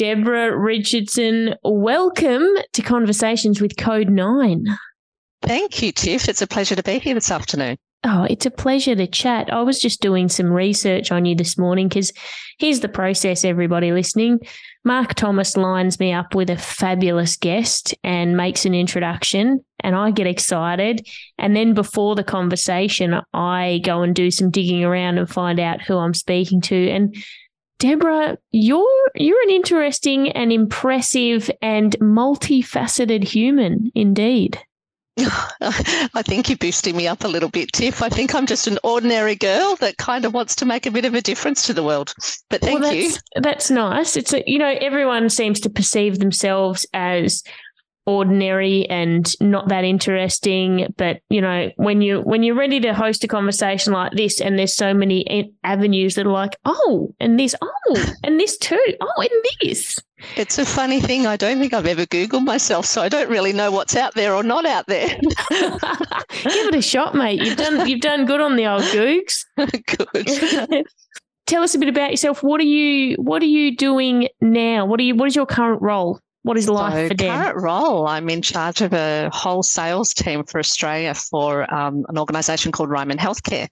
Deborah Richardson, welcome to Conversations with Code 9. Thank you, Tiff. It's a pleasure to be here this afternoon. Oh, it's a pleasure to chat. I was just doing some research on you this morning because here's the process, everybody listening. Mark Thomas lines me up with a fabulous guest and makes an introduction, and I get excited. And then before the conversation, I go and do some digging around and find out who I'm speaking to. And Deborah, you're you're an interesting and impressive and multifaceted human indeed. I think you're boosting me up a little bit, Tiff. I think I'm just an ordinary girl that kind of wants to make a bit of a difference to the world. But thank well, that's, you. That's nice. It's a, you know everyone seems to perceive themselves as ordinary and not that interesting. But you know when you when you're ready to host a conversation like this and there's so many avenues that are like oh and this oh and this too oh and this. It's a funny thing. I don't think i've ever googled myself so i don't really know what's out there or not out there. Give it a shot mate. You've done you've done good on the old googs. Good. Tell us a bit about yourself. What are you what are you doing now? What are you what is your current role what is life so for Dan? Current role, I'm in charge of a whole sales team for Australia for um, an organisation called Ryman Healthcare.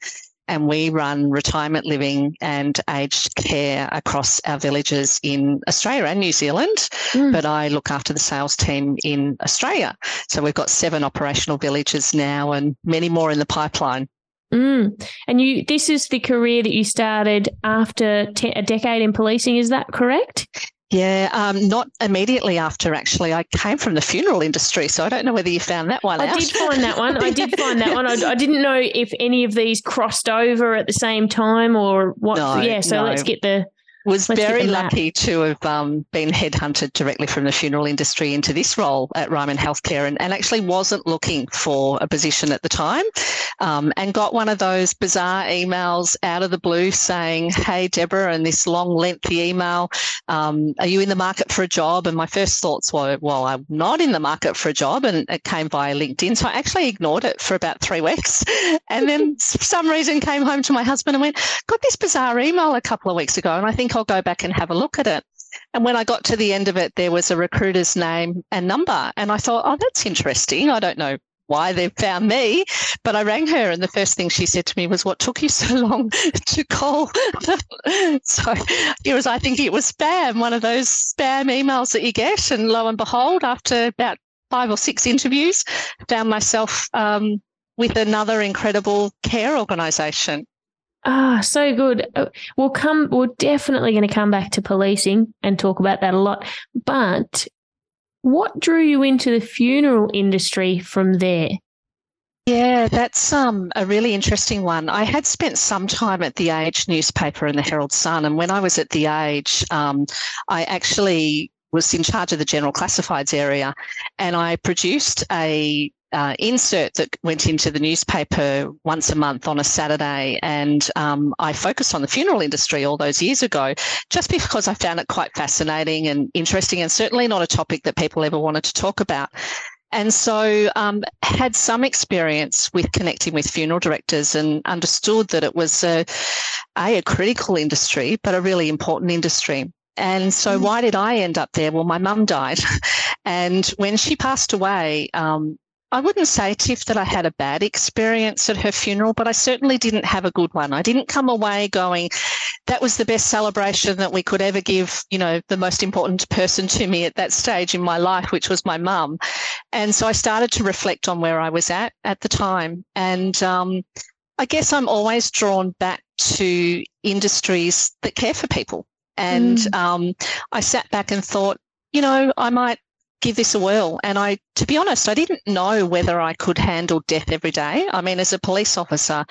And we run retirement living and aged care across our villages in Australia and New Zealand. Mm. But I look after the sales team in Australia. So we've got seven operational villages now and many more in the pipeline. Mm. And you, this is the career that you started after te- a decade in policing. Is that correct? Yeah, um, not immediately after, actually. I came from the funeral industry, so I don't know whether you found that one I out. did find that one. I did find that one. I, I, didn't know if any of these crossed over at the same time or what. No, yeah, so no. let's get the was very lucky to have um, been headhunted directly from the funeral industry into this role at Ryman Healthcare and, and actually wasn't looking for a position at the time um, and got one of those bizarre emails out of the blue saying, Hey, Deborah, and this long, lengthy email, um, are you in the market for a job? And my first thoughts were, Well, I'm not in the market for a job. And it came via LinkedIn. So I actually ignored it for about three weeks. And then for some reason came home to my husband and went, Got this bizarre email a couple of weeks ago. And I think I'll go back and have a look at it. And when I got to the end of it, there was a recruiter's name and number. And I thought, oh, that's interesting. I don't know why they found me, but I rang her. And the first thing she said to me was, What took you so long to call? so it was, I think it was spam, one of those spam emails that you get. And lo and behold, after about five or six interviews, found myself um, with another incredible care organisation. Ah, so good. Uh, we'll come. We're definitely going to come back to policing and talk about that a lot. But what drew you into the funeral industry from there? Yeah, that's um, a really interesting one. I had spent some time at the Age newspaper and the Herald Sun, and when I was at the Age, um, I actually was in charge of the general classifieds area, and I produced a uh, insert that went into the newspaper once a month on a Saturday. And um, I focused on the funeral industry all those years ago, just because I found it quite fascinating and interesting, and certainly not a topic that people ever wanted to talk about. And so um, had some experience with connecting with funeral directors and understood that it was a, a, a critical industry, but a really important industry. And so, mm. why did I end up there? Well, my mum died. And when she passed away, um, I wouldn't say, Tiff, that I had a bad experience at her funeral, but I certainly didn't have a good one. I didn't come away going, that was the best celebration that we could ever give, you know, the most important person to me at that stage in my life, which was my mum. And so I started to reflect on where I was at at the time. And um, I guess I'm always drawn back to industries that care for people. And mm. um, I sat back and thought, you know, I might give this a whirl. And I, to be honest, I didn't know whether I could handle death every day. I mean, as a police officer,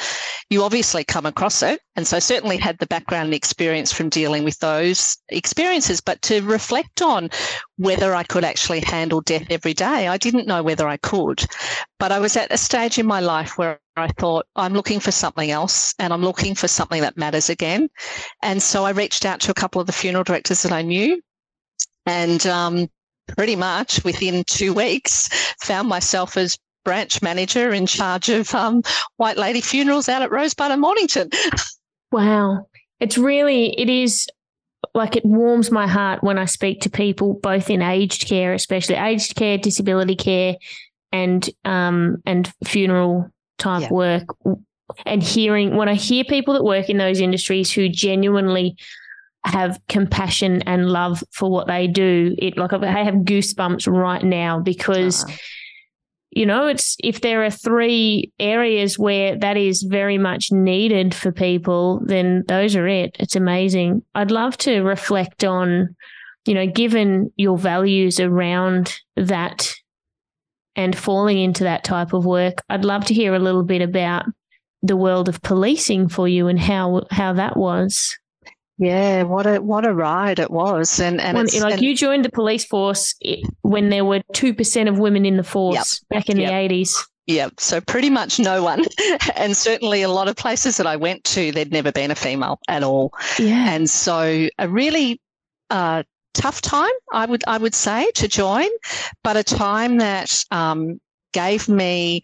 you obviously come across it. And so I certainly had the background and experience from dealing with those experiences. But to reflect on whether I could actually handle death every day, I didn't know whether I could. But I was at a stage in my life where I thought, I'm looking for something else and I'm looking for something that matters again. And so I reached out to a couple of the funeral directors that I knew. And um, pretty much within two weeks found myself as branch manager in charge of um, white lady funerals out at Rosebud and Mornington. Wow. It's really, it is like it warms my heart when I speak to people both in aged care, especially aged care, disability care, and um and funeral type yeah. work. And hearing when I hear people that work in those industries who genuinely have compassion and love for what they do, it like I have goosebumps right now because. Uh you know it's if there are three areas where that is very much needed for people then those are it. It's amazing. I'd love to reflect on you know given your values around that and falling into that type of work i'd love to hear a little bit about the world of policing for you and how how that was yeah, what a what a ride it was, and and when, like and, you joined the police force when there were two percent of women in the force yep, back in yep. the eighties. Yeah, so pretty much no one, and certainly a lot of places that I went to, there'd never been a female at all. Yeah, and so a really uh, tough time, I would I would say, to join, but a time that um, gave me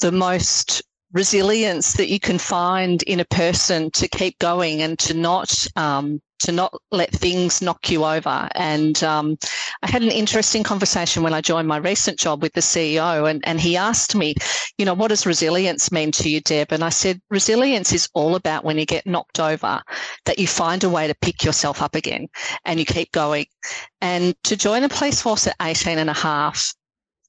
the most resilience that you can find in a person to keep going and to not um, to not let things knock you over. And um, I had an interesting conversation when I joined my recent job with the CEO, and, and he asked me, you know, what does resilience mean to you, Deb? And I said, resilience is all about when you get knocked over, that you find a way to pick yourself up again and you keep going. And to join the police force at 18 and a half,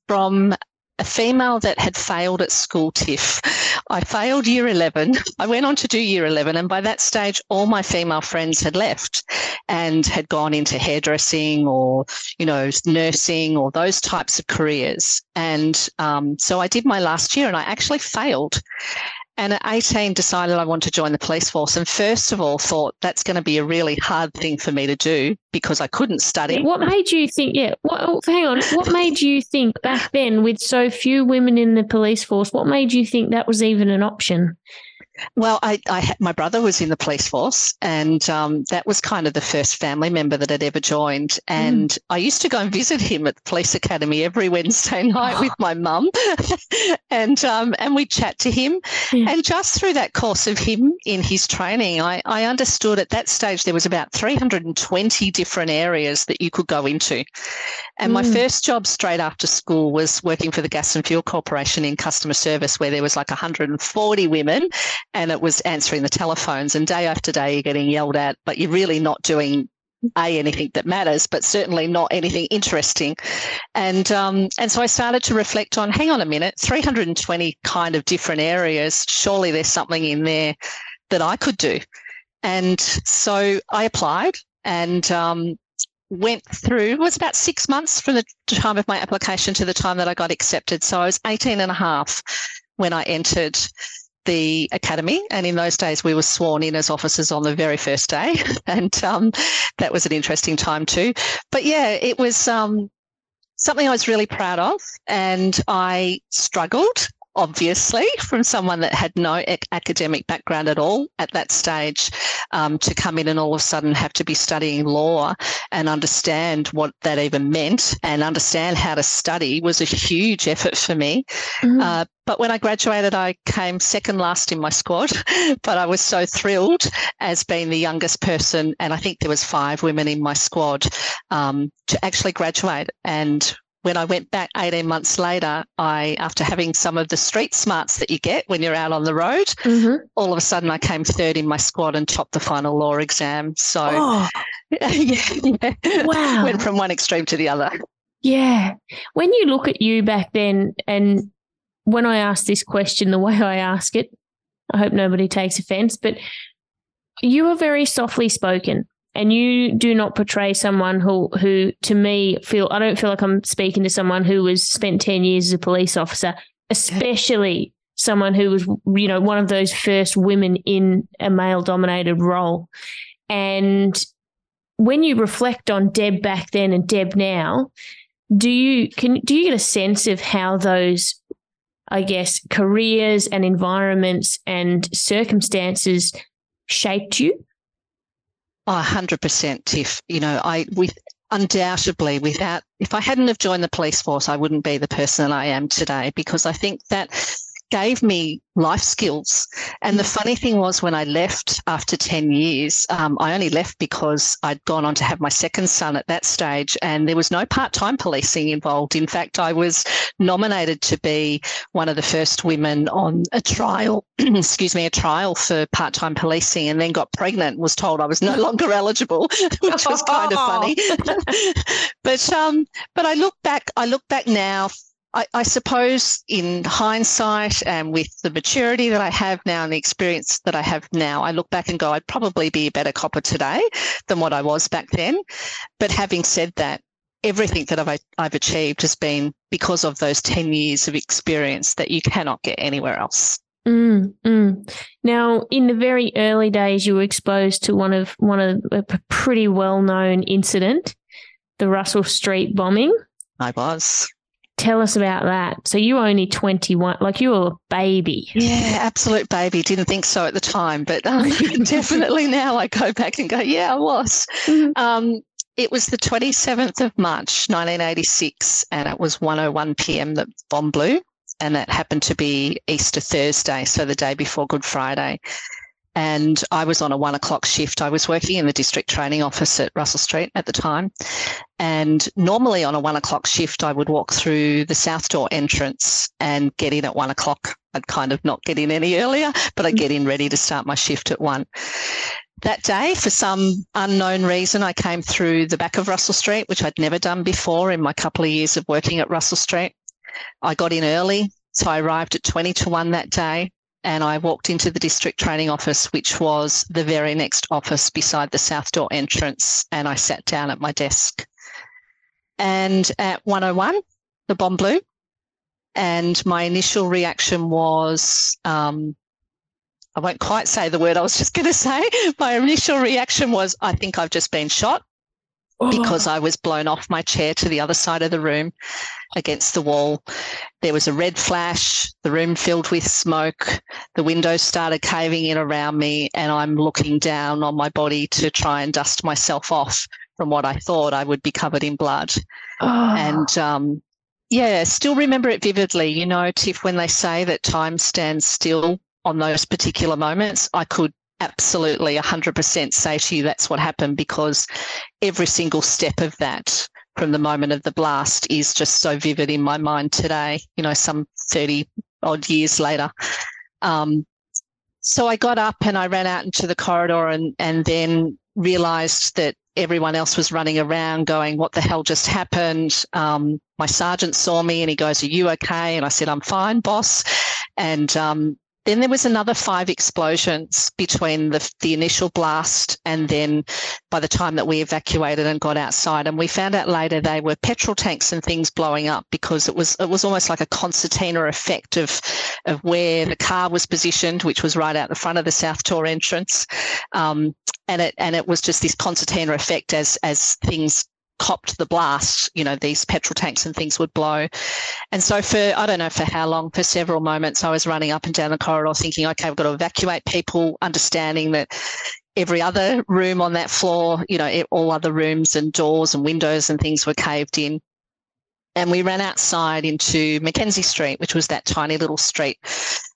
from a female that had failed at school TIFF. I failed year 11. I went on to do year 11. And by that stage, all my female friends had left and had gone into hairdressing or, you know, nursing or those types of careers. And um, so I did my last year and I actually failed. And at 18, decided I want to join the police force. And first of all, thought that's going to be a really hard thing for me to do because I couldn't study. What made you think, yeah, what, oh, hang on, what made you think back then with so few women in the police force, what made you think that was even an option? Well, I, I my brother was in the police force, and um, that was kind of the first family member that had ever joined. And mm. I used to go and visit him at the police academy every Wednesday night with my mum, and um, and we'd chat to him. Yeah. And just through that course of him in his training, I, I understood at that stage there was about 320 different areas that you could go into. And mm. my first job straight after school was working for the Gas and Fuel Corporation in customer service, where there was like 140 women and it was answering the telephones. And day after day, you're getting yelled at, but you're really not doing a anything that matters, but certainly not anything interesting. And um, and so I started to reflect on, hang on a minute, 320 kind of different areas. Surely there's something in there that I could do. And so I applied and um, went through. It was about six months from the time of my application to the time that I got accepted. So I was 18 and a half when I entered the academy. And in those days, we were sworn in as officers on the very first day. And um, that was an interesting time too. But yeah, it was um, something I was really proud of. And I struggled obviously, from someone that had no academic background at all at that stage, um, to come in and all of a sudden have to be studying law and understand what that even meant and understand how to study was a huge effort for me. Mm-hmm. Uh, but when I graduated, I came second last in my squad. But I was so thrilled as being the youngest person, and I think there was five women in my squad um, to actually graduate. And when I went back 18 months later, I, after having some of the street smarts that you get when you're out on the road, mm-hmm. all of a sudden I came third in my squad and topped the final law exam. So, oh. yeah, yeah, wow. Went from one extreme to the other. Yeah. When you look at you back then, and when I ask this question the way I ask it, I hope nobody takes offense, but you were very softly spoken and you do not portray someone who who to me feel I don't feel like I'm speaking to someone who was spent 10 years as a police officer especially someone who was you know one of those first women in a male dominated role. And when you reflect on Deb back then and Deb now do you can do you get a sense of how those I guess careers and environments and circumstances shaped you Oh, 100% Tiff. You know, I with undoubtedly without if I hadn't have joined the police force, I wouldn't be the person I am today because I think that gave me life skills. And the funny thing was, when I left after 10 years, um, I only left because I'd gone on to have my second son at that stage, and there was no part time policing involved. In fact, I was nominated to be one of the first women on a trial, excuse me, a trial for part time policing, and then got pregnant, was told I was no longer eligible, which was kind of funny. but um, but I look back, I look back now I, I, suppose in hindsight and with the maturity that I have now and the experience that I have now, I look back and go, I'd probably be a better copper today than what I was back then. But having said that, everything that I've, I've achieved has been because of those 10 years of experience that you cannot get anywhere else. Mm, mm. Now, in the very early days, you were exposed to one of one of a pretty well known incident, the Russell Street bombing. I was. Tell us about that. So you were only 21, like you were a baby. Yeah, absolute baby. Didn't think so at the time, but um, definitely now I go back and go, yeah, I was. Mm-hmm. Um, it was the 27th of March, 1986, and it was 1.01 p.m. that bomb blew. And that happened to be Easter Thursday, so the day before Good Friday and I was on a one o'clock shift. I was working in the district training office at Russell Street at the time. And normally on a one o'clock shift, I would walk through the south door entrance and get in at one o'clock. I'd kind of not get in any earlier, but I'd get in ready to start my shift at one. That day, for some unknown reason, I came through the back of Russell Street, which I'd never done before in my couple of years of working at Russell Street. I got in early, so I arrived at 20 to 1 that day and I walked into the district training office, which was the very next office beside the south door entrance, and I sat down at my desk. And at 101, the bomb blew. And my initial reaction was um, I won't quite say the word I was just going to say. My initial reaction was, I think I've just been shot because oh. I was blown off my chair to the other side of the room against the wall. There was a red flash, the room filled with smoke, the windows started caving in around me, and I'm looking down on my body to try and dust myself off from what I thought I would be covered in blood. Oh. And um, yeah, still remember it vividly. You know, Tiff, when they say that time stands still on those particular moments, I could absolutely 100% say to you that's what happened because every single step of that from the moment of the blast is just so vivid in my mind today, you know, some 30 odd years later. Um, so I got up and I ran out into the corridor and, and then realized that everyone else was running around going, What the hell just happened? Um, my sergeant saw me and he goes, Are you okay? And I said, I'm fine, boss. And um, then there was another five explosions between the, the initial blast and then by the time that we evacuated and got outside. And we found out later they were petrol tanks and things blowing up because it was it was almost like a concertina effect of of where the car was positioned, which was right out the front of the South Tor entrance. Um, and it and it was just this concertina effect as as things copped the blast, you know, these petrol tanks and things would blow. And so for, I don't know for how long, for several moments, I was running up and down the corridor thinking, okay, I've got to evacuate people, understanding that every other room on that floor, you know, all other rooms and doors and windows and things were caved in. And we ran outside into Mackenzie Street, which was that tiny little street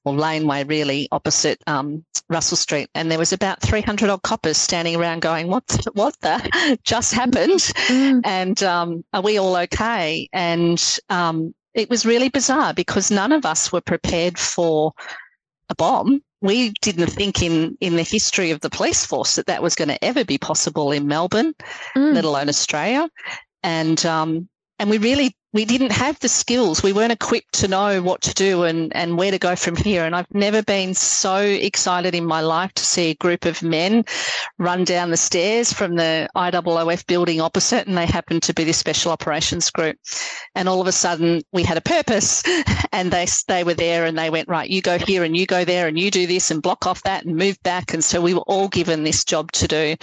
or laneway, really, opposite um, Russell Street. And there was about 300 odd coppers standing around going, what, the, what the just happened? Mm. And um, are we all okay? And um, it was really bizarre because none of us were prepared for a bomb. We didn't think in, in the history of the police force that that was going to ever be possible in Melbourne, mm. let alone Australia. And um, and we really we didn't have the skills. We weren't equipped to know what to do and, and where to go from here. And I've never been so excited in my life to see a group of men run down the stairs from the IOOF building opposite. And they happened to be the special operations group. And all of a sudden we had a purpose and they, they were there and they went, right, you go here and you go there and you do this and block off that and move back. And so we were all given this job to do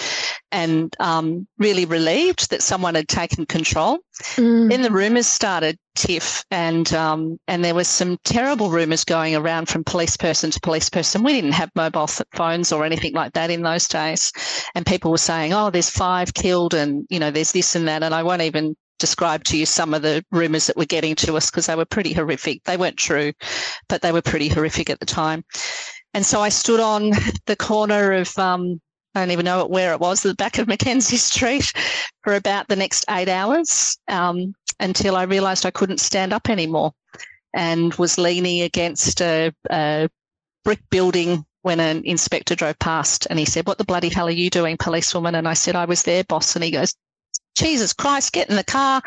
and um, really relieved that someone had taken control. Mm. Then the rumours started, Tiff, and um, and there was some terrible rumours going around from police person to police person. We didn't have mobile phones or anything like that in those days, and people were saying, "Oh, there's five killed, and you know, there's this and that," and I won't even describe to you some of the rumors that were getting to us because they were pretty horrific. They weren't true, but they were pretty horrific at the time. And so I stood on the corner of, um, I don't even know where it was, the back of Mackenzie Street for about the next eight hours um, until I realised I couldn't stand up anymore and was leaning against a, a brick building when an inspector drove past and he said, What the bloody hell are you doing, policewoman? And I said, I was there, boss. And he goes, Jesus Christ, get in the car.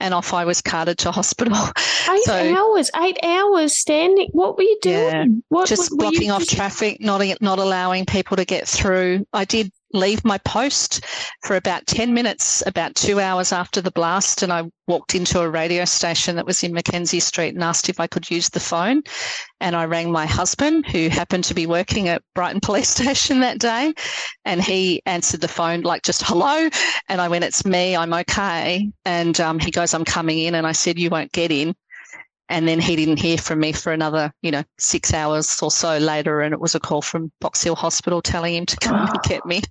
And off I was carted to hospital. Eight so, hours, eight hours standing. What were you doing? Yeah, what, just blocking off just... traffic, not, not allowing people to get through. I did leave my post for about 10 minutes, about two hours after the blast. And I walked into a radio station that was in Mackenzie Street and asked if I could use the phone. And I rang my husband, who happened to be working at Brighton Police Station that day. And he answered the phone, like, just hello. And I went, It's me, I'm okay. And um, he goes, I'm coming in. And I said, You won't get in. And then he didn't hear from me for another, you know, six hours or so later. And it was a call from Box Hill Hospital telling him to come oh. and ah. get me.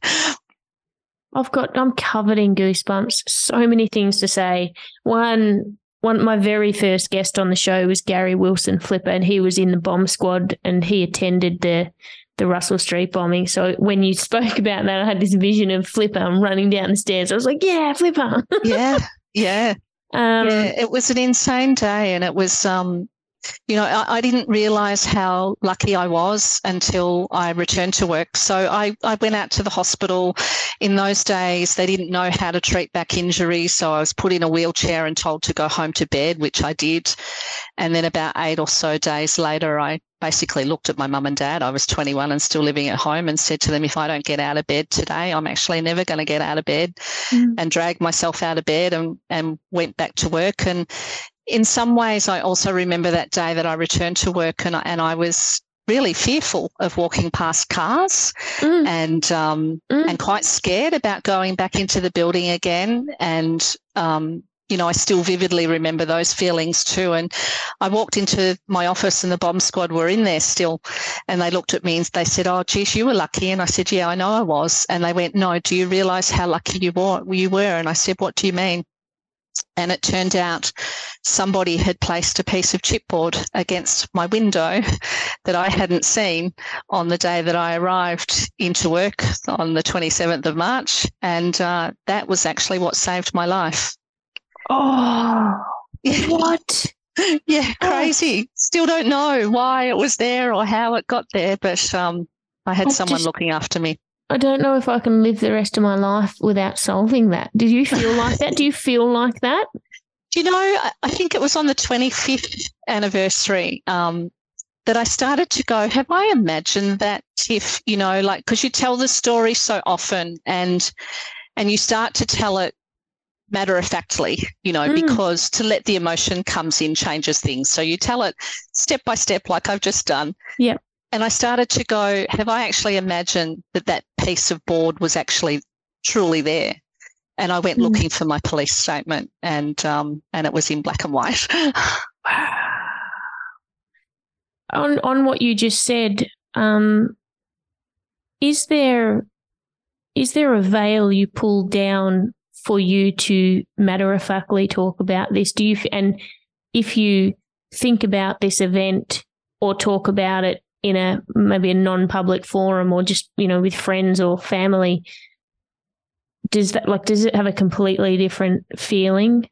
I've got, I'm covered in goosebumps. So many things to say. One, one, my very first guest on the show was Gary Wilson Flipper, and he was in the bomb squad and he attended the the Russell Street bombing. So when you spoke about that, I had this vision of Flipper running down the stairs. I was like, yeah, Flipper. yeah, yeah. Um, yeah, it was an insane day, and it was, um, you know, I, I, didn't realize how lucky I was until I returned to work. So I, I went out to the hospital. In those days, they didn't know how to treat back injuries, so I was put in a wheelchair and told to go home to bed, which I did. And then about eight or so days later, I basically looked at my mum and dad. I was 21 and still living at home and said to them, if I don't get out of bed today, I'm actually never going to get out of bed mm. and dragged myself out of bed and, and went back to work. And in some ways, I also remember that day that I returned to work and, and I was really fearful of walking past cars mm. and um, mm. and quite scared about going back into the building again and um, you know, I still vividly remember those feelings too. And I walked into my office and the bomb squad were in there still. And they looked at me and they said, Oh, geez, you were lucky. And I said, Yeah, I know I was. And they went, No, do you realize how lucky you were? And I said, What do you mean? And it turned out somebody had placed a piece of chipboard against my window that I hadn't seen on the day that I arrived into work on the 27th of March. And uh, that was actually what saved my life. Oh, what? yeah, oh. crazy. Still don't know why it was there or how it got there, but um, I had I someone just, looking after me. I don't know if I can live the rest of my life without solving that. Do you feel like that? Do you feel like that? Do you know, I think it was on the 25th anniversary um, that I started to go, have I imagined that if, you know, like, because you tell the story so often and and you start to tell it matter of factly, you know, mm. because to let the emotion comes in changes things. So you tell it step by step, like I've just done. Yeah. And I started to go, have I actually imagined that that piece of board was actually truly there? And I went mm. looking for my police statement, and um, and it was in black and white. on on what you just said, um, is there is there a veil you pull down for you to matter of factly talk about this? Do you, and if you think about this event or talk about it in a maybe a non-public forum or just you know with friends or family does that like does it have a completely different feeling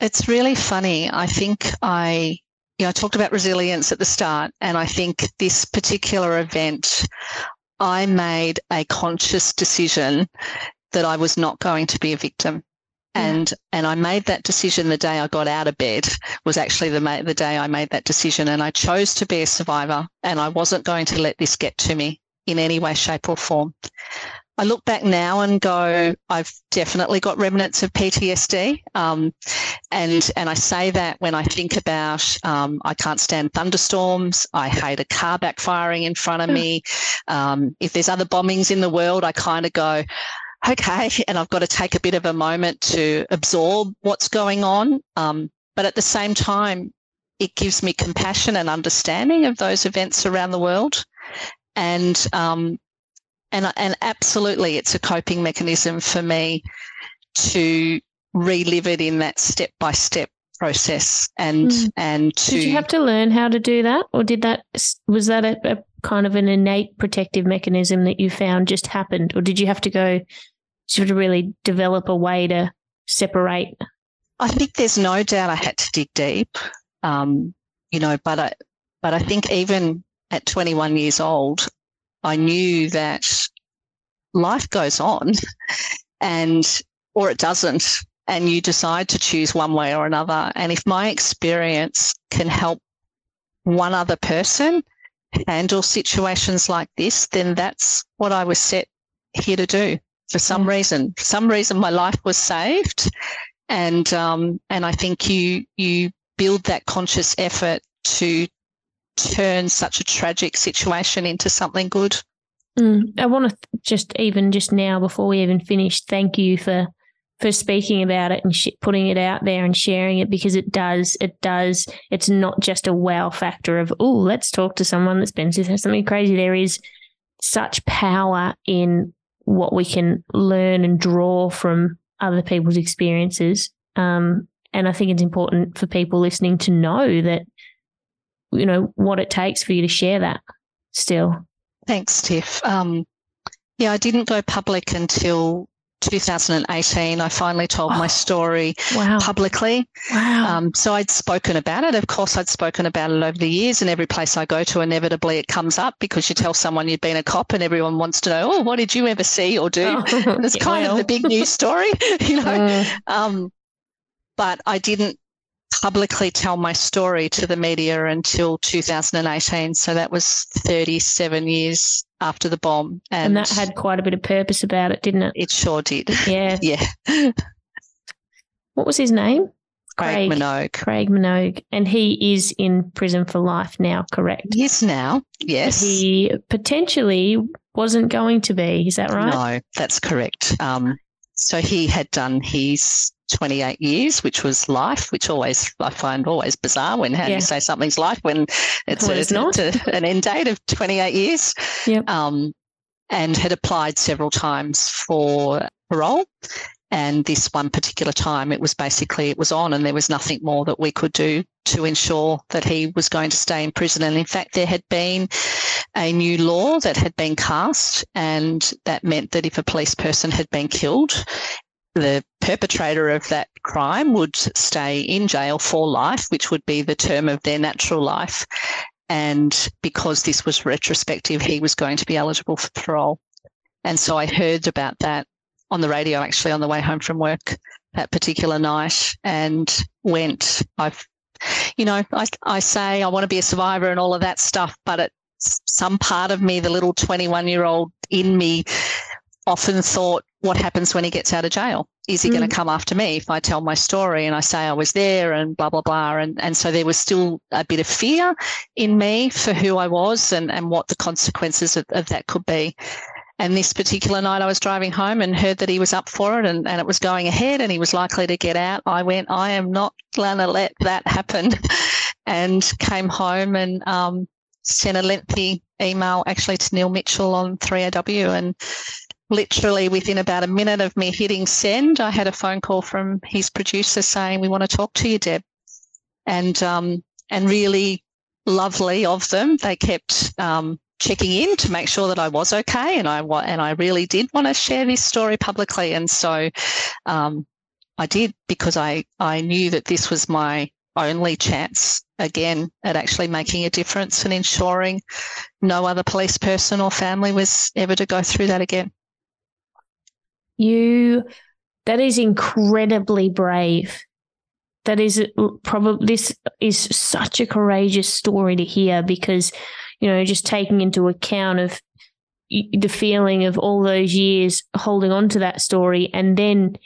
it's really funny i think i you know i talked about resilience at the start and i think this particular event i made a conscious decision that I was not going to be a victim. And and I made that decision the day I got out of bed was actually the the day I made that decision, and I chose to be a survivor, and I wasn't going to let this get to me in any way, shape, or form. I look back now and go, I've definitely got remnants of PTSD, um, and and I say that when I think about um, I can't stand thunderstorms. I hate a car backfiring in front of me. Um, if there's other bombings in the world, I kind of go, okay, and I've got to take a bit of a moment to absorb what's going on. Um, but at the same time, it gives me compassion and understanding of those events around the world. And, um, and, and absolutely, it's a coping mechanism for me to relive it in that step by step process and mm. and to did you have to learn how to do that or did that was that a, a, kind of an innate protective mechanism that you found just happened or did you have to go to really develop a way to separate i think there's no doubt i had to dig deep um, you know but i but i think even at 21 years old i knew that life goes on and or it doesn't and you decide to choose one way or another. And if my experience can help one other person handle situations like this, then that's what I was set here to do. For some yeah. reason, for some reason, my life was saved, and um, and I think you you build that conscious effort to turn such a tragic situation into something good. Mm. I want to just even just now before we even finish, thank you for for speaking about it and sh- putting it out there and sharing it because it does it does it's not just a wow factor of oh let's talk to someone that's been through something crazy. There is such power in what we can learn and draw from other people's experiences um, and i think it's important for people listening to know that you know what it takes for you to share that still. Thanks tiff. Um, yeah i didn't go public until 2018, I finally told oh, my story wow. publicly. Wow. Um, so I'd spoken about it. Of course, I'd spoken about it over the years, and every place I go to, inevitably it comes up because you tell someone you've been a cop, and everyone wants to know, oh, what did you ever see or do? Oh, it's kind well. of the big news story, you know. Mm. Um, but I didn't publicly tell my story to the media until 2018. So that was 37 years after the bomb. And, and, that had quite a bit of purpose about it, didn't it? It sure did. Yeah. yeah. what was his name? Craig, Craig Minogue. Craig Minogue. And he is in prison for life now, correct? Yes, now. Yes. But he potentially wasn't going to be. Is that right? No, that's correct. Um, so he had done his 28 years, which was life, which always I find always bizarre when how yeah. do you say something's life when it's, well, a, it's not. A, an end date of 28 years. Yep. Um, and had applied several times for parole. And this one particular time, it was basically it was on, and there was nothing more that we could do to ensure that he was going to stay in prison. And in fact, there had been a new law that had been cast, and that meant that if a police person had been killed the perpetrator of that crime would stay in jail for life, which would be the term of their natural life. And because this was retrospective, he was going to be eligible for parole. And so I heard about that on the radio actually on the way home from work that particular night and went, I've, you know, I, I say I want to be a survivor and all of that stuff, but it, some part of me, the little 21 year old in me, often thought, what happens when he gets out of jail? Is he mm. going to come after me if I tell my story and I say I was there and blah, blah, blah? And, and so there was still a bit of fear in me for who I was and, and what the consequences of, of that could be. And this particular night, I was driving home and heard that he was up for it and, and it was going ahead and he was likely to get out. I went, I am not going to let that happen. and came home and um, sent a lengthy email actually to Neil Mitchell on 3AW and literally within about a minute of me hitting send, I had a phone call from his producer saying, "We want to talk to you, Deb," and um, and really lovely of them. They kept um, checking in to make sure that I was okay, and I and I really did want to share this story publicly, and so um, I did because I I knew that this was my only chance again at actually making a difference and ensuring no other police person or family was ever to go through that again. You, that is incredibly brave. That is probably, this is such a courageous story to hear because, you know, just taking into account of the feeling of all those years holding on to that story and then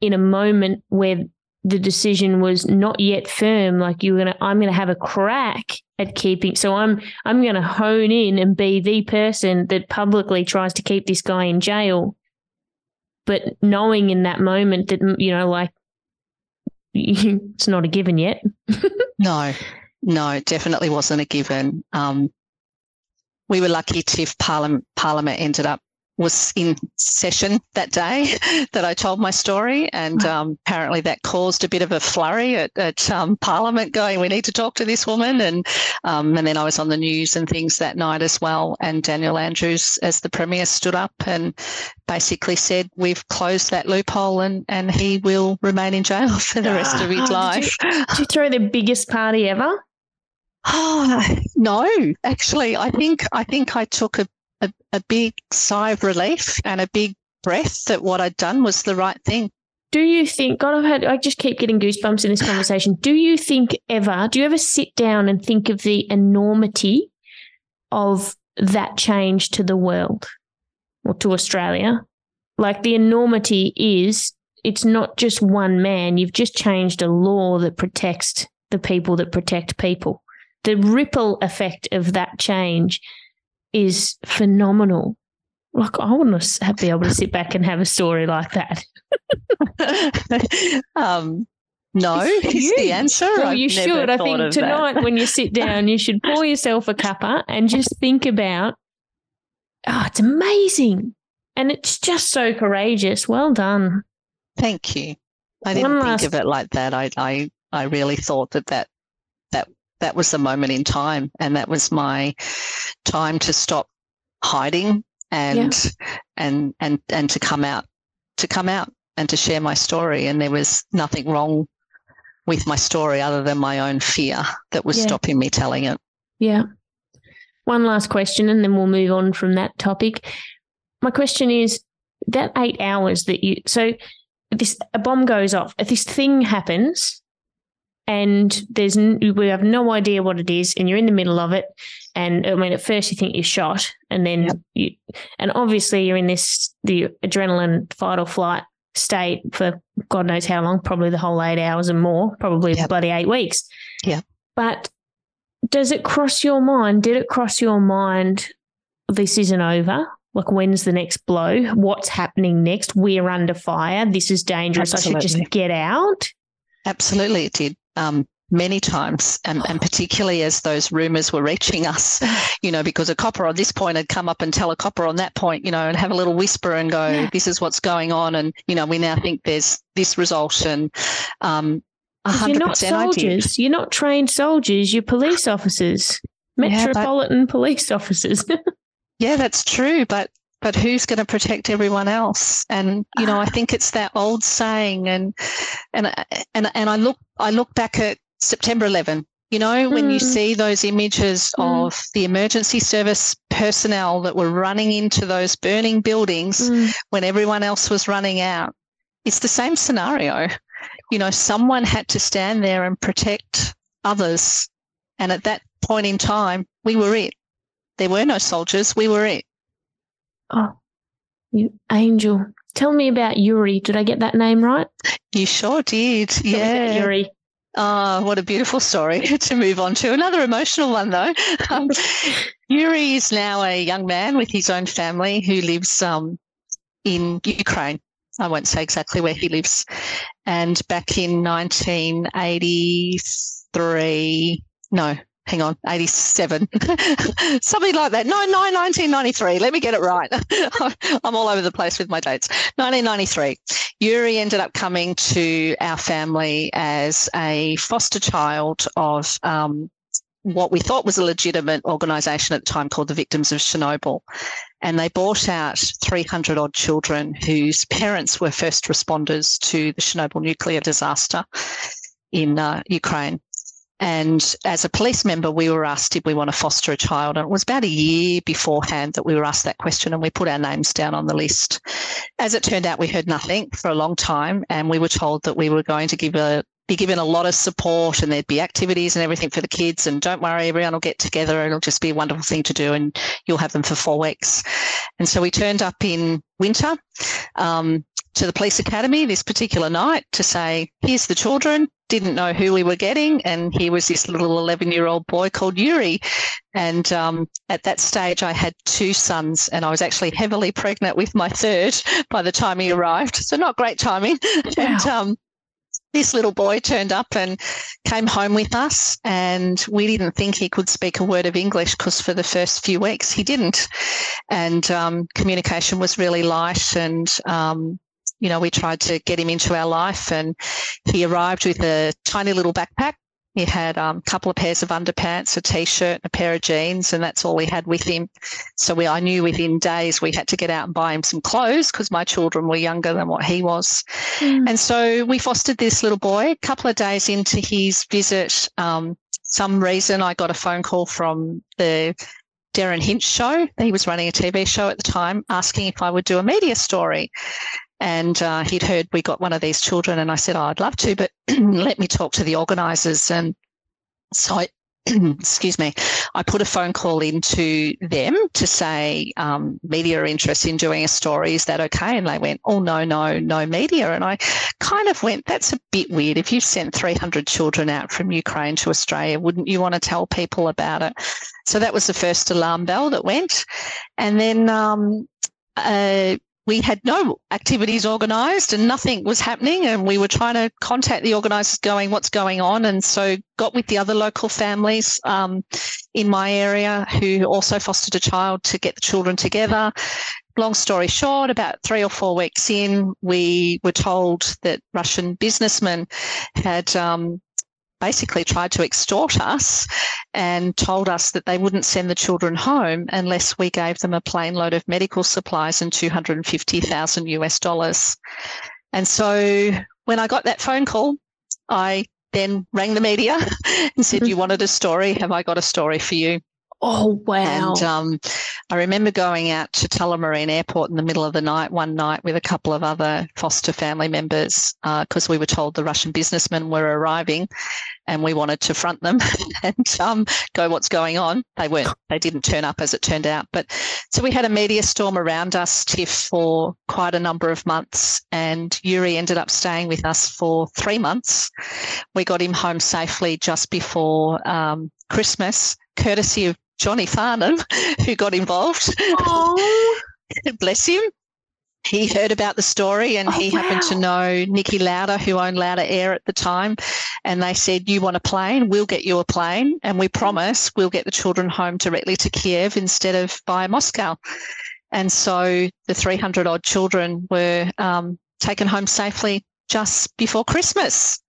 in a moment where the decision was not yet firm like you were gonna i'm gonna have a crack at keeping so i'm i'm gonna hone in and be the person that publicly tries to keep this guy in jail. But knowing in that moment that you know like it's not a given yet. No no it definitely wasn't a given um, we were lucky tiff parliament, parliament ended up was in session that day that I told my story, and um, apparently that caused a bit of a flurry at, at um, Parliament, going, "We need to talk to this woman," and um, and then I was on the news and things that night as well. And Daniel Andrews, as the premier, stood up and basically said, "We've closed that loophole, and and he will remain in jail for the rest of his Oh, life." Did you, did you throw the biggest party ever? Oh, no, actually, I think I think I took a, a, a big sigh of relief and a big breath that what I'd done was the right thing. Do you think, God, I've had, I just keep getting goosebumps in this conversation. Do you think ever, do you ever sit down and think of the enormity of that change to the world or to Australia? Like the enormity is, it's not just one man. You've just changed a law that protects the people that protect people. The ripple effect of that change is phenomenal. Like, I want to be able to sit back and have a story like that. um, no, is the answer. Well, I've you should. I think that. tonight when you sit down, you should pour yourself a cuppa and just think about, oh, it's amazing. And it's just so courageous. Well done. Thank you. I didn't One think last- of it like that. I, I, I really thought that that that was the moment in time, and that was my time to stop hiding and and and and to come out, to come out and to share my story. And there was nothing wrong with my story other than my own fear that was Yeah. stopping me telling it. Yeah. One last question, and then we'll move on from that topic. My question is that eight hours that you, so this, a bomb goes off, if this thing happens and there's, n- we have no idea what it is, and you're in the middle of it. And I mean, at first you think you're shot, and then Yep. you, and obviously you're in this, the adrenaline fight or flight state for God knows how long, probably the whole eight hours and more, probably Yep. bloody eight weeks. Yep. But does it cross your mind? Did it cross your mind? This isn't over. Like, when's the next blow? What's happening next? We're under fire. This is dangerous. I should just get out. Absolutely, it did. Um, many times, and, and particularly as those rumours were reaching us, you know, because a copper on this point had come up and tell a copper on that point, you know, and have a little whisper and go, Yeah. "This is what's going on," and you know, we now think there's this result, and um, a 'Cause You're hundred not percent, soldiers. You're not trained soldiers. You're police officers, Yeah, but- metropolitan police officers. Yeah, that's true, but but who's going to protect everyone else? And you know, I think it's that old saying, and and and and I look I look back at September 11. You know, when you Mm. see those images Mm. of the emergency service personnel that were running into those burning buildings Mm. when everyone else was running out, it's the same scenario. You know, someone had to stand there and protect others. And at that point in time, we were it. There were no soldiers, we were it. Oh, you angel. Tell me about Yuri. Did I get that name right? You sure did. Tell Yeah. Yuri. Oh, what a beautiful story to move on to. Another emotional one, though. Um, Yuri is now a young man with his own family who lives um, in Ukraine. I won't say exactly where he lives. And back in 1983, no, hang on, 87, something like that. No, no, 1993. Let me get it right. I'm all over the place with my dates. 1993. Yuri ended up coming to our family as a foster child of um, what we thought was a legitimate organisation at the time called the Victims of Chernobyl. And they bought out 300 odd children whose parents were first responders to the Chernobyl nuclear disaster in uh, Ukraine. And as a police member, we were asked, did we want to foster a child? And it was about a year beforehand that we were asked that question, and we put our names down on the list. As it turned out, we heard nothing for a long time, and we were told that we were going to give a be given a lot of support and there'd be activities and everything for the kids. And don't worry, everyone will get together. It'll just be a wonderful thing to do, and you'll have them for four weeks. And so we turned up in winter um, to the police academy this particular night to say, here's the children. Didn't know who we were getting. And here was this little 11 year old boy called Yuri. And um, at that stage, I had two sons, and I was actually heavily pregnant with my third by the time he arrived. So, not great timing. And, um, this little boy turned up and came home with us, and we didn't think he could speak a word of English because for the first few weeks he didn't, and um, communication was really light, and um, you know we tried to get him into our life, and he arrived with a tiny little backpack he had um, a couple of pairs of underpants, a t-shirt, a pair of jeans, and that's all he had with him. So we, I knew within days we had to get out and buy him some clothes because my children were younger than what he was. Mm. And so we fostered this little boy. A couple of days into his visit, um, some reason I got a phone call from the Derryn Hinch show. He was running a TV show at the time, asking if I would do a media story. And uh, he'd heard we got one of these children, and I said, oh, I'd love to, but let me talk to the organisers. And so I, excuse me, I put a phone call into them to say, um, media interest in doing a story. Is that okay? And they went, oh, no, no, no media. And I kind of went, that's a bit weird. If you've sent 300 children out from Ukraine to Australia, wouldn't you want to tell people about it? So that was the first alarm bell that went. And then um, uh, we had no activities organised and nothing was happening. And we were trying to contact the organisers, going, "What's going on?" And so got with the other local families um, in my area who also fostered a child to get the children together. Long story short, about three or four weeks in, we were told that Russian businessmen had um, basically tried to extort us and told us that they wouldn't send the children home unless we gave them a plane load of medical supplies and 250,000 US dollars. And so when I got that phone call, I then rang the media and said, mm-hmm. You wanted a story? Have I got a story for you? Oh, wow. And um, I remember going out to Tullamarine Airport in the middle of the night one night with a couple of other foster family members because uh, we were told the Russian businessmen were arriving and we wanted to front them and um, go, what's going on? They weren't, they didn't turn up as it turned out. But so we had a media storm around us, Tiff, for quite a number of months. And Yuri ended up staying with us for three months. We got him home safely just before um, Christmas, courtesy of Johnny Farnham, who got involved. Bless him. He heard about the story and oh, he wow. happened to know Niki Lauda, who owned Lauda Air at the time. And they said, You want a plane? We'll get you a plane. And we promise we'll get the children home directly to Kiev instead of via Moscow. And so the 300 odd children were um, taken home safely just before Christmas.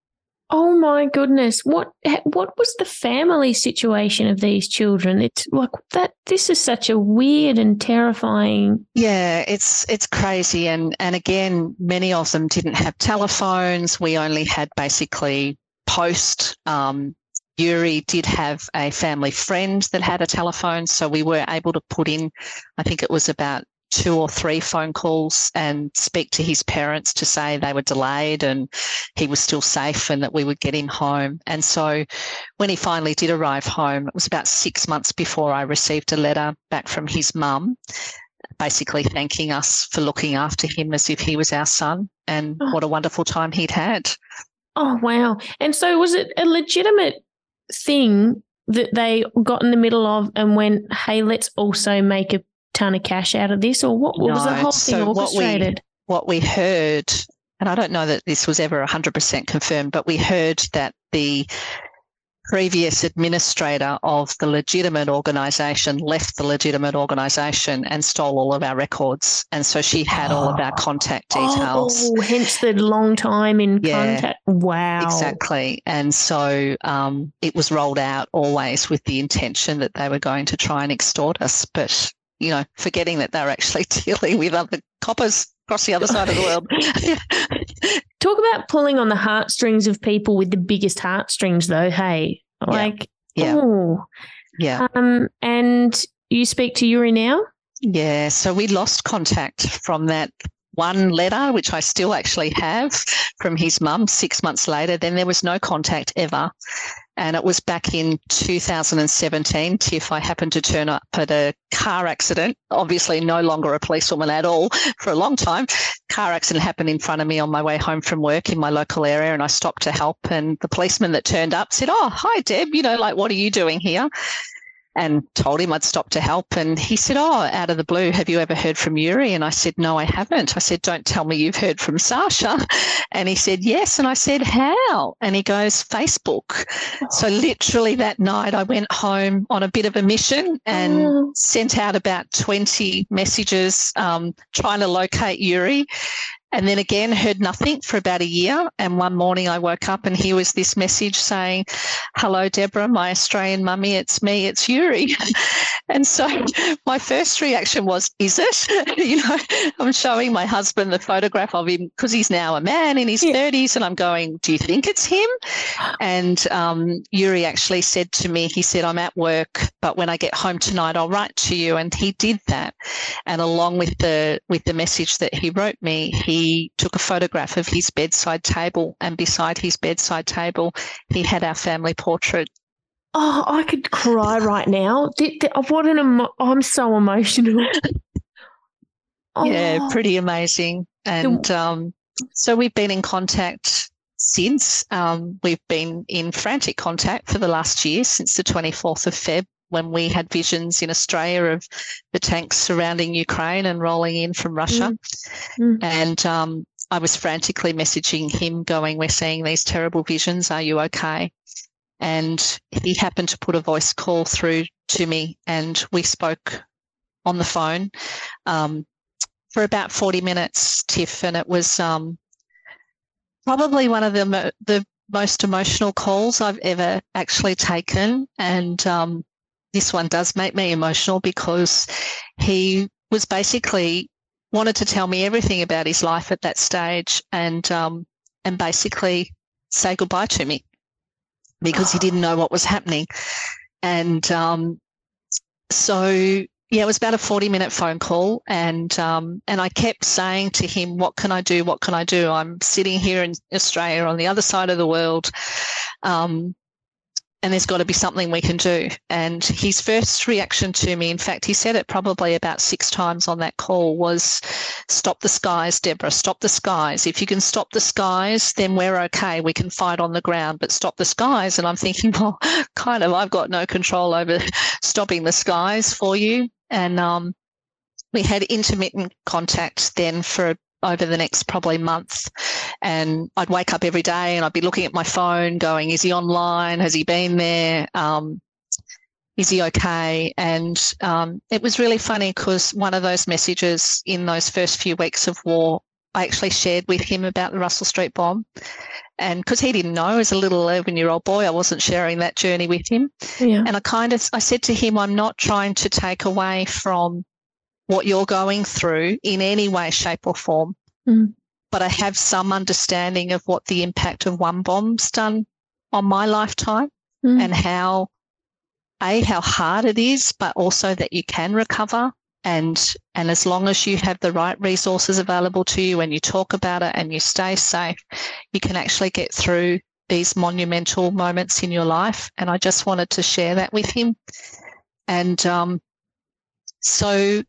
Oh my goodness. What what was the family situation of these children? It's like that this is such a weird and terrifying Yeah, it's it's crazy and and again many of them didn't have telephones. We only had basically post um, Yuri did have a family friend that had a telephone, so we were able to put in, I think it was about two or three phone calls and speak to his parents to say they were delayed and he was still safe and that we would get him home. And so when he finally did arrive home, it was about six months before I received a letter back from his mum, basically thanking us for looking after him as if he was our son and oh. what a wonderful time he'd had. Oh, wow. And so was it a legitimate thing that they got in the middle of and went, hey, let's also make a ton of cash out of this, or what, what no, was the whole thing so orchestrated? What we, what we heard, and I don't know that this was ever 100% confirmed, but we heard that the previous administrator of the legitimate organisation left the legitimate organisation and stole all of our records. And so she had all of our contact details. Oh, hence the long time in yeah, contact. Wow. Exactly. And so um, it was rolled out always with the intention that they were going to try and extort us. But you know, forgetting that they're actually dealing with other coppers across the other side of the world. Talk about pulling on the heartstrings of people with the biggest heartstrings, though. Hey, like, yeah, oh, yeah. Um, and you speak to Yuri now. Yeah, so we lost contact from that one letter, which I still actually have from his mum six months later. Then there was no contact ever. And it was back in 2017, Tiff, I happened to turn up at a car accident, obviously no longer a policewoman at all for a long time. Car accident happened in front of me on my way home from work in my local area and I stopped to help. And the policeman that turned up said, Oh, hi, Deb, you know, like, what are you doing here? And told him I'd stop to help. And he said, Oh, out of the blue, have you ever heard from Yuri? And I said, No, I haven't. I said, Don't tell me you've heard from Sasha. And he said, Yes. And I said, How? And he goes, Facebook. So literally that night, I went home on a bit of a mission and oh. sent out about 20 messages um, trying to locate Yuri. And then again, heard nothing for about a year. And one morning I woke up and here was this message saying, Hello, Deborah, my Australian mummy, it's me, it's Yuri. and so my first reaction was, Is it? you know, I'm showing my husband the photograph of him because he's now a man in his yeah. 30s. And I'm going, Do you think it's him? And um, Yuri actually said to me, He said, I'm at work, but when I get home tonight, I'll write to you. And he did that. And along with the with the message that he wrote me, he he took a photograph of his bedside table, and beside his bedside table, he had our family portrait. Oh, I could cry right now. What an emo- I'm so emotional. oh. Yeah, pretty amazing. And um, so we've been in contact since. Um, we've been in frantic contact for the last year, since the 24th of Feb, when we had visions in Australia of the tanks surrounding Ukraine and rolling in from Russia. Mm. Mm. And um, I was frantically messaging him, going, We're seeing these terrible visions. Are you okay? And he happened to put a voice call through to me, and we spoke on the phone um, for about 40 minutes, Tiff. And it was um, probably one of the, the most emotional calls I've ever actually taken. And um, this one does make me emotional because he was basically wanted to tell me everything about his life at that stage and um, and basically say goodbye to me because he didn't know what was happening. And um, so yeah, it was about a 40 minute phone call and um, and I kept saying to him, What can I do? What can I do? I'm sitting here in Australia on the other side of the world. Um, and there's got to be something we can do. And his first reaction to me, in fact, he said it probably about six times on that call, was stop the skies, Deborah, stop the skies. If you can stop the skies, then we're okay. We can fight on the ground, but stop the skies. And I'm thinking, well, kind of, I've got no control over stopping the skies for you. And um, we had intermittent contact then for over the next probably month. And I'd wake up every day and I'd be looking at my phone going, is he online? Has he been there? Um, is he okay? And um, it was really funny because one of those messages in those first few weeks of war, I actually shared with him about the Russell Street bomb. And because he didn't know as a little 11 year old boy, I wasn't sharing that journey with him. Yeah. And I kind of, I said to him, I'm not trying to take away from what you're going through in any way, shape, or form. Mm. But I have some understanding of what the impact of one bomb's done on my lifetime mm. and how, A, how hard it is, but also that you can recover. And, and as long as you have the right resources available to you and you talk about it and you stay safe, you can actually get through these monumental moments in your life. And I just wanted to share that with him. And um, so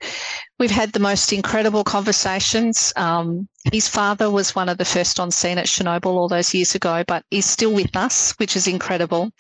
we've had the most incredible conversations. Um, his father was one of the first on scene at Chernobyl all those years ago, but he's still with us, which is incredible.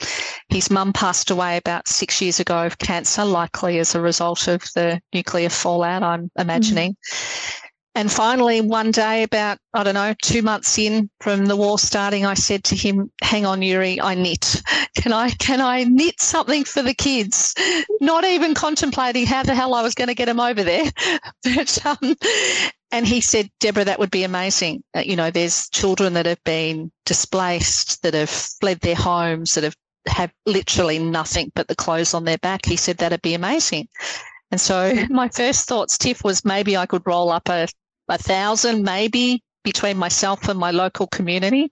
His mum passed away about six years ago of cancer, likely as a result of the nuclear fallout, I'm imagining. Mm. And finally, one day, about, I don't know, two months in from the war starting, I said to him, hang on, Yuri, I knit. Can I, can I knit something for the kids? Not even contemplating how the hell I was going to get them over there. But, um, and he said, Deborah, that would be amazing. Uh, you know, there's children that have been displaced, that have fled their homes, that have, have literally nothing but the clothes on their back. He said, that'd be amazing. And so my first thoughts, Tiff, was maybe I could roll up a a thousand maybe between myself and my local community.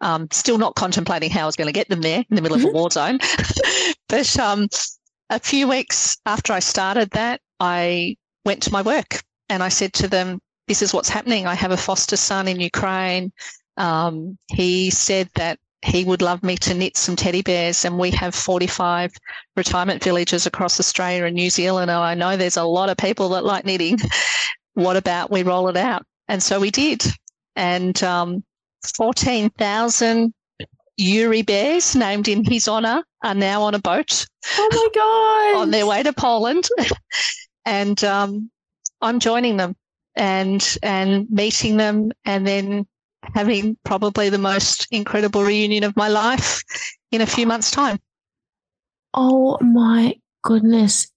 Um, still not contemplating how I was going to get them there in the middle of a mm-hmm. war zone. but um, a few weeks after I started that, I went to my work and I said to them, This is what's happening. I have a foster son in Ukraine. Um, he said that he would love me to knit some teddy bears. And we have 45 retirement villages across Australia and New Zealand. And I know there's a lot of people that like knitting what about we roll it out? And so we did. And um, 14,000 Yuri bears named in his honor are now on a boat. Oh my God. on their way to Poland. and um, I'm joining them and and meeting them and then having probably the most incredible reunion of my life in a few months' time. Oh my goodness.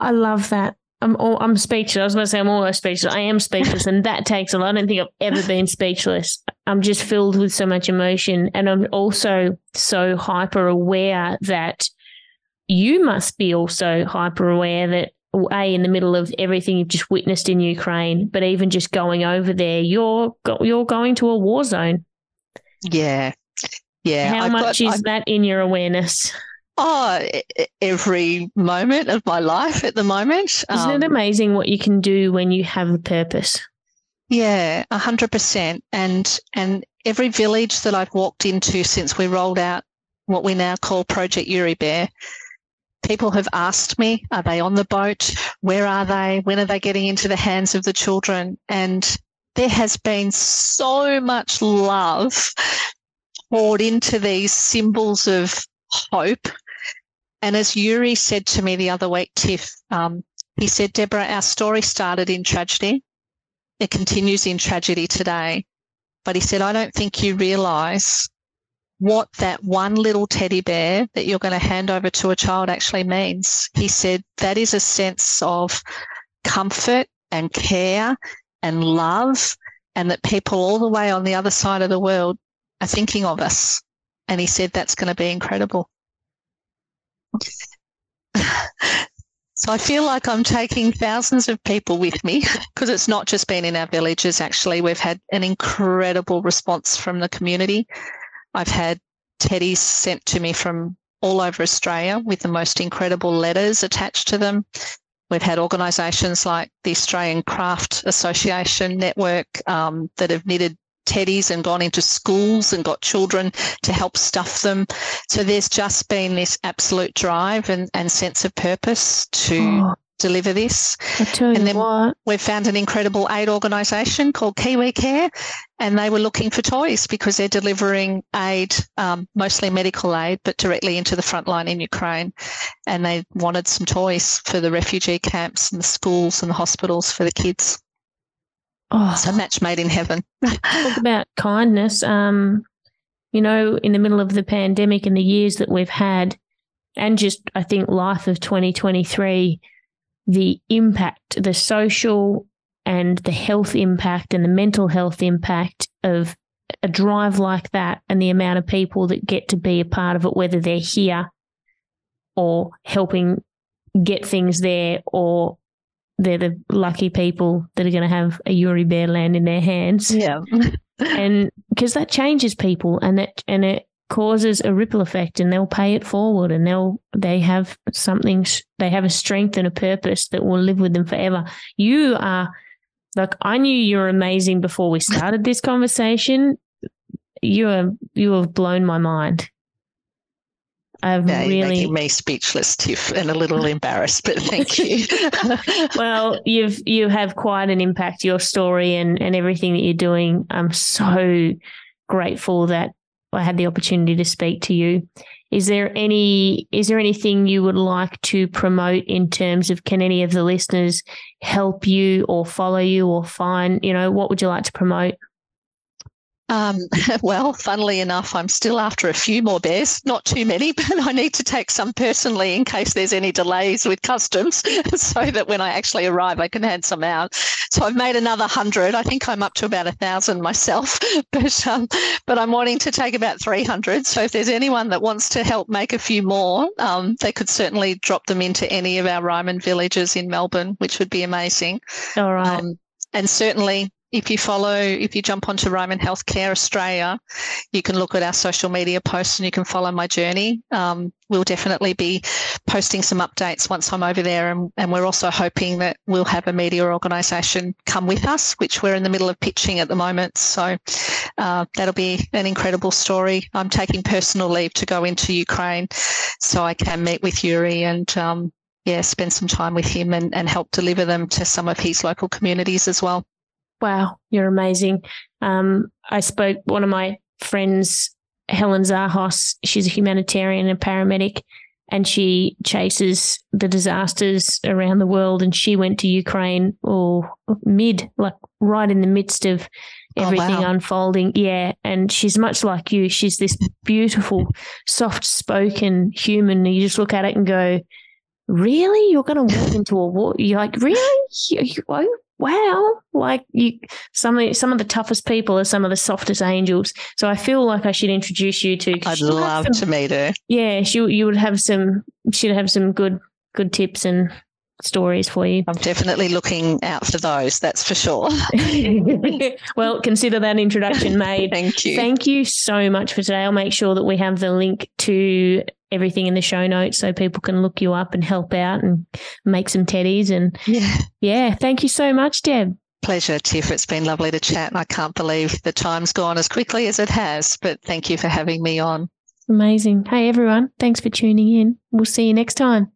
I love that. I'm all, I'm speechless. I was going to say I'm almost speechless. I am speechless, and that takes a lot. I don't think I've ever been speechless. I'm just filled with so much emotion, and I'm also so hyper aware that you must be also hyper aware that a in the middle of everything you've just witnessed in Ukraine, but even just going over there, you're you're going to a war zone. Yeah, yeah. How I've much got- is that in your awareness? Oh, every moment of my life at the moment. Isn't Um, it amazing what you can do when you have a purpose? Yeah, a hundred percent. And and every village that I've walked into since we rolled out what we now call Project Yuri Bear, people have asked me, are they on the boat? Where are they? When are they getting into the hands of the children? And there has been so much love poured into these symbols of hope. And as Yuri said to me the other week, Tiff, um, he said, Deborah, our story started in tragedy it continues in tragedy today. But he said, I don't think you realize what that one little teddy bear that you're going to hand over to a child actually means. He said, that is a sense of comfort and care and love, and that people all the way on the other side of the world are thinking of us. And he said, that's going to be incredible. So I feel like I'm taking thousands of people with me because it's not just been in our villages, actually. We've had an incredible response from the community. I've had teddies sent to me from all over Australia with the most incredible letters attached to them. We've had organisations like the Australian Craft Association Network um, that have knitted teddies and gone into schools and got children to help stuff them. So there's just been this absolute drive and, and sense of purpose to Oh, deliver this. I tell you And then- what, We've found an incredible aid organisation called Kiwi Care, and they were looking for toys because they're delivering aid, um, mostly medical aid, but directly into the front line in Ukraine. And they wanted some toys for the refugee camps and the schools and the hospitals for the kids. Oh, So match made in heaven. talk about kindness. Um, you know, in the middle of the pandemic and the years that we've had, and just I think life of 2023, the impact, the social and the health impact and the mental health impact of a drive like that and the amount of people that get to be a part of it, whether they're here or helping get things there or they're the lucky people that are going to have a Yuri Bear land in their hands. Yeah. and because that changes people and that and it causes a ripple effect and they'll pay it forward and they'll they have something they have a strength and a purpose that will live with them forever. You are like i knew you were amazing before we started this conversation. You are you have blown my mind i've really making me speechless, Tiff, and a little embarrassed, but thank you. well, you've you have quite an impact. Your story and and everything that you're doing. I'm so grateful that I had the opportunity to speak to you. Is there any is there anything you would like to promote in terms of can any of the listeners help you or follow you or find you know what would you like to promote? Um, well, funnily enough, I'm still after a few more bears, not too many, but I need to take some personally in case there's any delays with customs so that when I actually arrive, I can hand some out. So I've made another hundred. I think I'm up to about a thousand myself, but, um, but I'm wanting to take about 300. So if there's anyone that wants to help make a few more, um, they could certainly drop them into any of our Ryman villages in Melbourne, which would be amazing. All right. Um, and certainly, if you follow, if you jump onto Ryman Healthcare Australia, you can look at our social media posts and you can follow my journey. Um, we'll definitely be posting some updates once I'm over there. And, and we're also hoping that we'll have a media organisation come with us, which we're in the middle of pitching at the moment. So uh, that'll be an incredible story. I'm taking personal leave to go into Ukraine so I can meet with Yuri and um, yeah, spend some time with him and, and help deliver them to some of his local communities as well. Wow, you're amazing. Um, I spoke one of my friends, Helen Zahos, she's a humanitarian and paramedic, and she chases the disasters around the world. And she went to Ukraine or mid, like right in the midst of everything oh, wow. unfolding. Yeah. And she's much like you. She's this beautiful, soft spoken human. You just look at it and go, Really? You're going to walk into a war? You're like, Really? You, you, oh, wow, like you, some of the, some of the toughest people are some of the softest angels. So I feel like I should introduce you to. I'd love some, to meet her. Yeah, she you would have some. She'd have some good good tips and stories for you. I'm definitely looking out for those, that's for sure. well, consider that introduction made. Thank you. Thank you so much for today. I'll make sure that we have the link to everything in the show notes so people can look you up and help out and make some teddies. And yeah, yeah thank you so much, Deb. Pleasure, Tiff. It's been lovely to chat. And I can't believe the time's gone as quickly as it has, but thank you for having me on. Amazing. Hey, everyone. Thanks for tuning in. We'll see you next time.